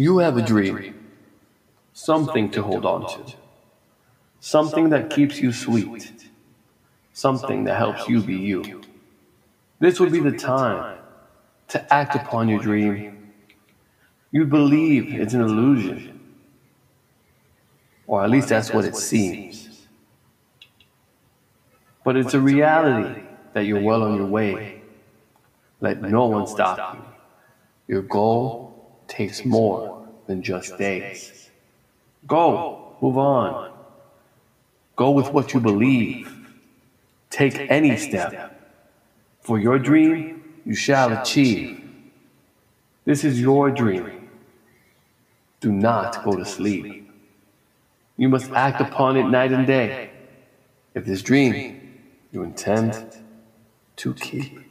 You have a dream, something to hold on to, something that keeps you sweet, something that helps you be you. This would be the time to act upon your dream. You believe it's an illusion, or at least that's what it seems. But it's a reality that you're well on your way. Let no one stop you. Your goal takes more than just days. Go, move on. Go with what you believe. Take any step. For your dream, you shall achieve. This is your dream. Do not go to sleep. You must act upon it night and day. If this dream you intend to keep.